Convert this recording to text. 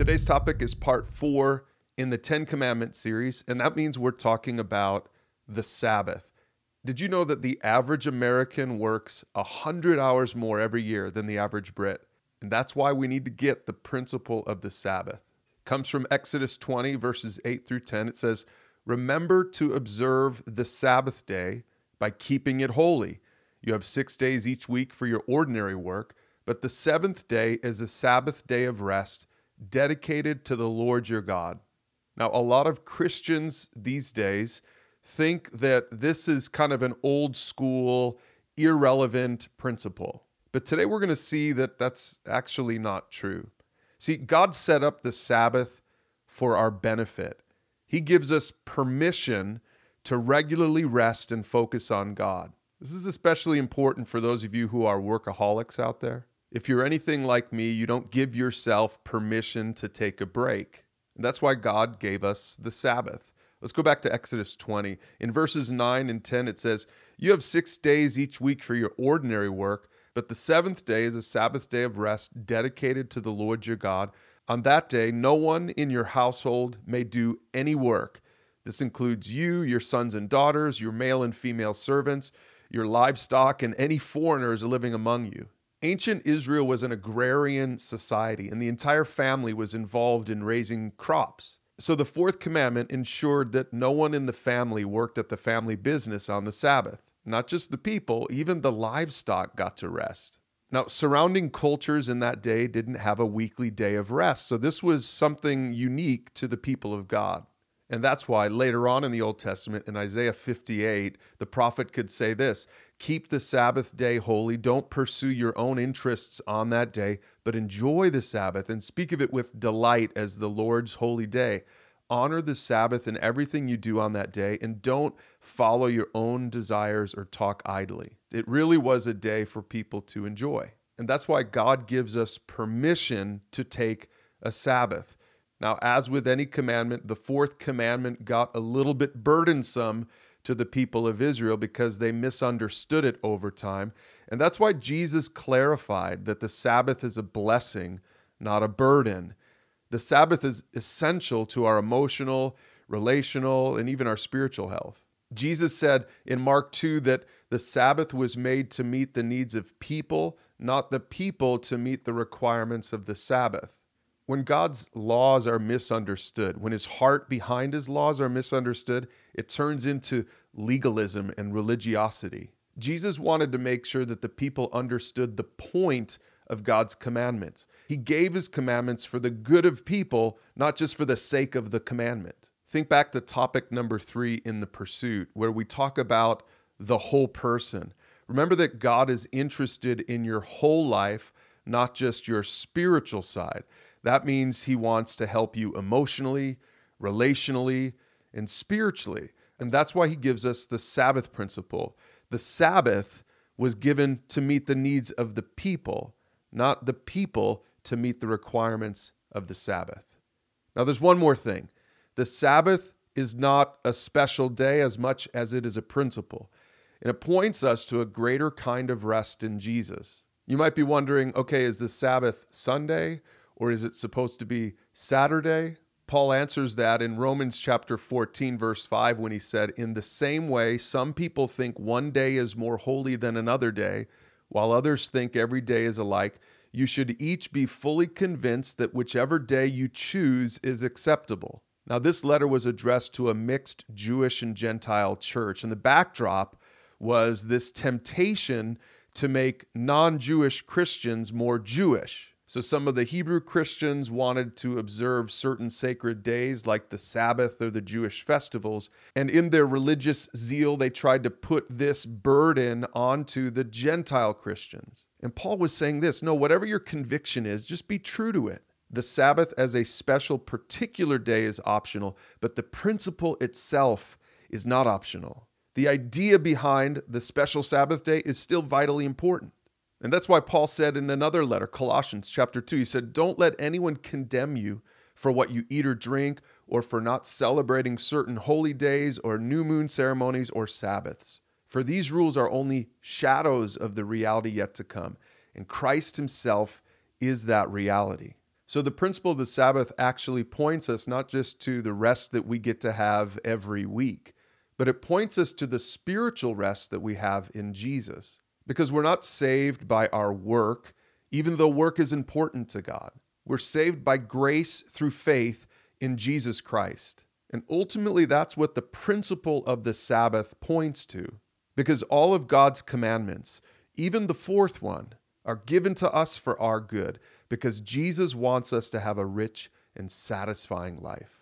Today's topic is part four in the Ten Commandments series, and that means we're talking about the Sabbath. Did you know that the average American works 100 hours more every year than the average Brit? And that's why we need to get the principle of the Sabbath. It comes from Exodus 20, verses 8 through 10. It says, Remember to observe the Sabbath day by keeping it holy. You have six days each week for your ordinary work, but the seventh day is a Sabbath day of rest dedicated to the Lord your God. Now, a lot of Christians these days think that this is kind of an old school, irrelevant principle. But today we're going to see that that's actually not true. See, God set up the Sabbath for our benefit. He gives us permission to regularly rest and focus on God. This is especially important for those of you who are workaholics out there. If you're anything like me, you don't give yourself permission to take a break. And that's why God gave us the Sabbath. Let's go back to Exodus 20. In verses 9 and 10, it says, You have six days each week for your ordinary work, but the seventh day is a Sabbath day of rest dedicated to the Lord your God. On that day, no one in your household may do any work. This includes you, your sons and daughters, your male and female servants, your livestock, and any foreigners living among you. Ancient Israel was an agrarian society, and the entire family was involved in raising crops. So the fourth commandment ensured that no one in the family worked at the family business on the Sabbath. Not just the people, even the livestock got to rest. Now, surrounding cultures in that day didn't have a weekly day of rest, so this was something unique to the people of God. And that's why later on in the Old Testament, in Isaiah 58, the prophet could say this Keep the Sabbath day holy. Don't pursue your own interests on that day, but enjoy the Sabbath and speak of it with delight as the Lord's holy day. Honor the Sabbath in everything you do on that day, and don't follow your own desires or talk idly. It really was a day for people to enjoy. And that's why God gives us permission to take a Sabbath. Now, as with any commandment, the fourth commandment got a little bit burdensome to the people of Israel because they misunderstood it over time. And that's why Jesus clarified that the Sabbath is a blessing, not a burden. The Sabbath is essential to our emotional, relational, and even our spiritual health. Jesus said in Mark 2 that the Sabbath was made to meet the needs of people, not the people to meet the requirements of the Sabbath when God's laws are misunderstood, when his heart behind his laws are misunderstood, it turns into legalism and religiosity. Jesus wanted to make sure that the people understood the point of God's commandments. He gave his commandments for the good of people, not just for the sake of the commandment. Think back to topic number three in the pursuit, where we talk about the whole person. Remember that God is interested in your whole life, not just your spiritual side. That means He wants to help you emotionally, relationally, and spiritually. And that's why He gives us the Sabbath principle. The Sabbath was given to meet the needs of the people, not the people to meet the requirements of the Sabbath. Now, there's one more thing the Sabbath is not a special day as much as it is a principle, and it points us to a greater kind of rest in Jesus. You might be wondering okay, is the Sabbath Sunday or is it supposed to be Saturday? Paul answers that in Romans chapter 14, verse 5, when he said, In the same way, some people think one day is more holy than another day, while others think every day is alike. You should each be fully convinced that whichever day you choose is acceptable. Now, this letter was addressed to a mixed Jewish and Gentile church, and the backdrop was this temptation to make non Jewish Christians more Jewish. So, some of the Hebrew Christians wanted to observe certain sacred days like the Sabbath or the Jewish festivals. And in their religious zeal, they tried to put this burden onto the Gentile Christians. And Paul was saying this no, whatever your conviction is, just be true to it. The Sabbath as a special, particular day is optional, but the principle itself is not optional. The idea behind the special Sabbath day is still vitally important. And that's why Paul said in another letter, Colossians chapter 2, he said, Don't let anyone condemn you for what you eat or drink, or for not celebrating certain holy days, or new moon ceremonies, or Sabbaths. For these rules are only shadows of the reality yet to come, and Christ himself is that reality. So the principle of the Sabbath actually points us not just to the rest that we get to have every week, but it points us to the spiritual rest that we have in Jesus. Because we're not saved by our work, even though work is important to God. We're saved by grace through faith in Jesus Christ. And ultimately, that's what the principle of the Sabbath points to. Because all of God's commandments, even the fourth one, are given to us for our good, because Jesus wants us to have a rich and satisfying life.